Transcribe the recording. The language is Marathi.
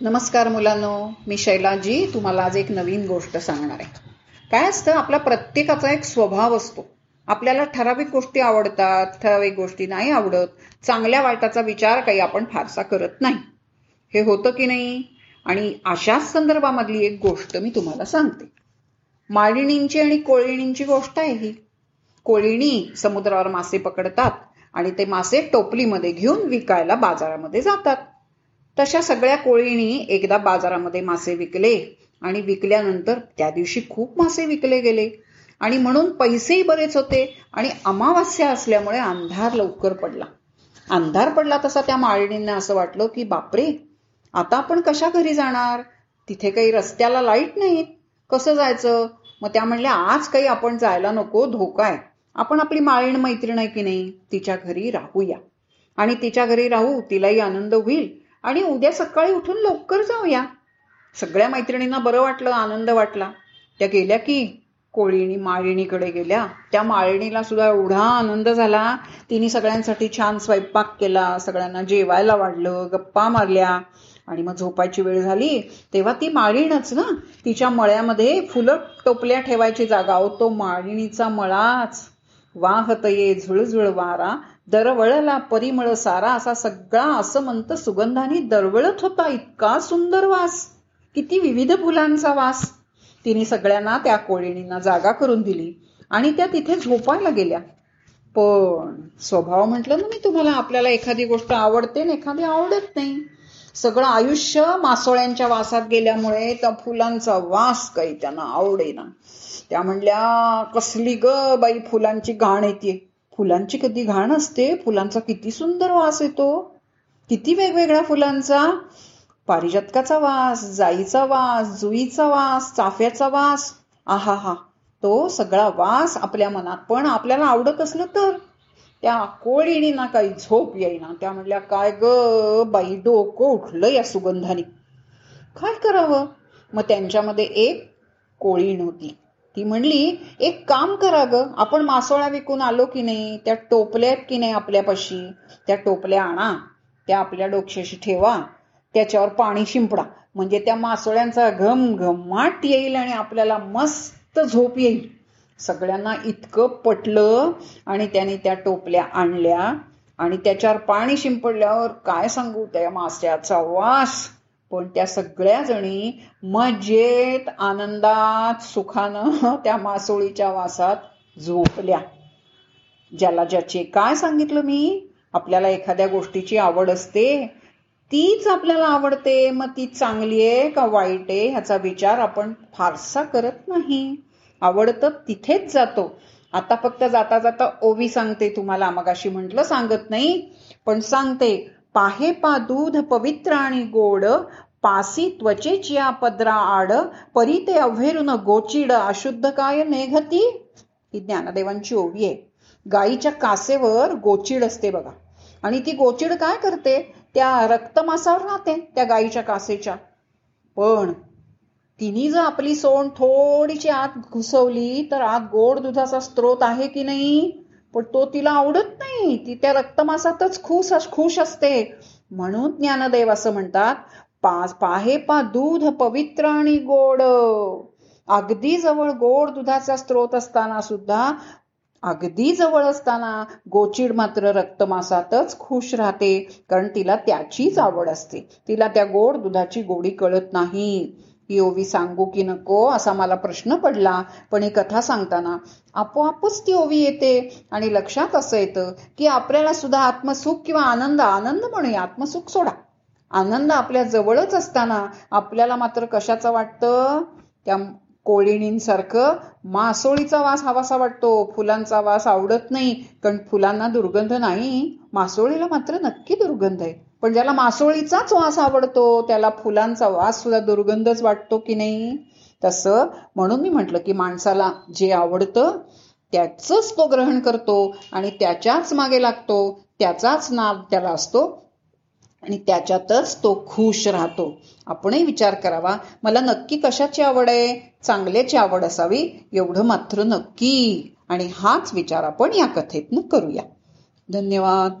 नमस्कार मुलांनो मी शैलाजी तुम्हाला आज एक नवीन गोष्ट सांगणार आहे. काय असतं आपला प्रत्येकाचा एक स्वभाव असतो. आपल्याला ठराविक गोष्टी आवडतात ठराविक गोष्टी नाही आवडत चांगल्या वाईटाचा विचार काही आपण फारसा करत नाही. हे होतं की नाही? आणि अशाच संदर्भामधली एक गोष्ट मी तुम्हाला सांगते. माळिणींची आणि कोळिणींची गोष्ट आहे ही. कोळिणी समुद्रावर मासे पकडतात आणि ते मासे टोपलीमध्ये घेऊन विकायला बाजारामध्ये जातात. तशा सगळ्या कोळीणी एकदा बाजारामध्ये मासे विकले आणि विकल्यानंतर त्या दिवशी खूप मासे विकले गेले. आणि म्हणून पैसेही बरेच होते आणि अमावास्या असल्यामुळे अंधार लवकर पडला. अंधार पडला तसा त्या माळणींना असं वाटलं की बापरे आता आपण कशा घरी जाणार? तिथे काही रस्त्याला लाइट नाहीत. कसं जायचं? मग त्या म्हणल्या आज काही आपण जायला नको धोका आहे. आपण आपली माळीण मैत्रीण आहे की नाही तिच्या घरी राहूया. आणि तिच्या घरी राहू तिलाही आनंद होईल. आणि उद्या सकाळी उठून लवकर जाऊया. सगळ्या मैत्रिणींना बरं वाटलं आनंद वाटला. त्या गेल्या की कोळीणी माळिणीकडे गेल्या. त्या माळिणीला सुद्धा एवढा आनंद झाला. तिने सगळ्यांसाठी छान स्वयंपाक केला. सगळ्यांना जेवायला वाढलं गप्पा मारल्या. आणि मग झोपायची वेळ झाली तेव्हा ती माळीणच ना? तिच्या मळ्यामध्ये फुलं टोपल्या ठेवायची जागा. तो माळिणीचा मळाच. वाहत ये झुळझुळ वारा दरवळला परिमळ सारा असा सगळा असं म्हणत सुगंधाने दरवळत होता इतका सुंदर वास. किती विविध फुलांचा वास. तिने सगळ्यांना त्या कोळिणींना जागा करून दिली आणि त्या तिथे झोपायला गेल्या. पण स्वभाव म्हटलं ना मी तुम्हाला आपल्याला एखादी गोष्ट आवडते ना एखादी आवडत नाही. सगळं आयुष्य मासोळ्यांच्या वासात गेल्यामुळे त्या फुलांचा वास काही त्यांना आवडेना. त्या म्हणल्या कसली ग बाई फुलांची घाण येते. फुलांची कधी घाण असते? फुलांचा किती सुंदर वास येतो. किती वेगवेगळ्या फुलांचा. पारिजातकाचा वास जाईचा वास जुईचा वास चाफ्याचा वास. आहा हा. तो सगळा वास आपल्या मनात. पण आपल्याला आवडत असलं तर. त्या कोळीणीना काही झोप येईना. त्या म्हणल्या काय ग बाई डोकं उठलं या सुगंधाने. काय करावं? मग त्यांच्यामध्ये एक कोळीण होती ती म्हणली एक काम करा ग आपण मासोळा विकून आलो की नाही त्या टोपल्या की नाही आपल्यापाशी? त्या टोपल्या आणा त्या आपल्या डोक्याशी ठेवा त्याच्यावर पाणी शिंपडा. म्हणजे त्या मासोळ्यांचा घम घमाट येईल आणि आपल्याला मस्त झोप येईल. सगळ्यांना इतकं पटलं आणि त्याने त्या टोपल्या आणल्या आणि त्याच्यावर पाणी शिंपडल्यावर काय सांगू त्या मास्याचा वास. पण त्या सगळ्या जणी मजेत आनंदात सुखानं त्या मासोळीच्या वासात झोपल्या. ज्याला ज्याचे काय सांगितलं मी? आपल्याला एखाद्या गोष्टीची आवड असते तीच आपल्याला आवडते. मग ती चांगली आहे का वाईट आहे ह्याचा विचार आपण फारसा करत नाही. आवडतं तिथेच जातो. आता फक्त जाता जाता ओवी सांगते तुम्हाला. मगाशी म्हटलं सांगत नाही पण सांगते. पाहे पा दूध पवित्र आणि गोड पासी त्वचेची या पदरा आड परी ते अव्हेरून गोचिड अशुद्ध काय नेघती ही ज्ञानदेवांची ओवी आहे. गाईच्या कासेवर गोचिड असते बघा. आणि ती गोचिड काय करते? त्या रक्तमासावर राहते त्या गाईच्या कासेच्या. पण तिने जर आपली सोंड थोडीशी आत घुसवली तर आत गोड दुधाचा स्त्रोत आहे की नाही? पण तो तिला आवडत नाही. ती त्या रक्तमासातच खुश खुश असते. म्हणून ज्ञानदेव असं म्हणतात पाच पाहे पा दूध पवित्र आणि गोड. अगदी जवळ गोड दुधाचा स्त्रोत असताना सुद्धा अगदी जवळ असताना गोचिड मात्र रक्तमासातच खुश राहते. कारण तिला त्याचीच आवड असते. तिला त्या गोड दुधाची गोडी कळत नाही. ओवी सांगू की नको असा मला प्रश्न पडला. पण ही कथा सांगताना आपोआपच ती ओवी येते. आणि लक्षात असं येतं की आपल्याला सुद्धा आत्मसुख किंवा आनंद आनंद म्हणूया. आत्मसुख सोडा. आनंद आपल्या जवळच असताना आपल्याला मात्र कशाचं वाटतं? त्या कोळिणींसारखं मासोळीचा वास हवासा वाटतो. फुलांचा वास आवडत नाही. कारण फुलांना दुर्गंध नाही. मासोळीला मात्र नक्की दुर्गंध आहे. पण ज्याला मासोळीचाच वास आवडतो त्याला फुलांचा वास सुद्धा दुर्गंधच वाटतो की नाही? तसं म्हणून मी म्हटलं की माणसाला जे आवडतं त्याचंच तो ग्रहण करतो आणि त्याच्याच मागे लागतो त्याचाच नाव त्याला असतो आणि त्याच्यातच तो खुश राहतो. आपणही विचार करावा मला नक्की कशाची आवड आहे चांगल्याची आवड असावी एवढं मात्र नक्की. आणि हाच विचार आपण या कथेतनं करूया. धन्यवाद.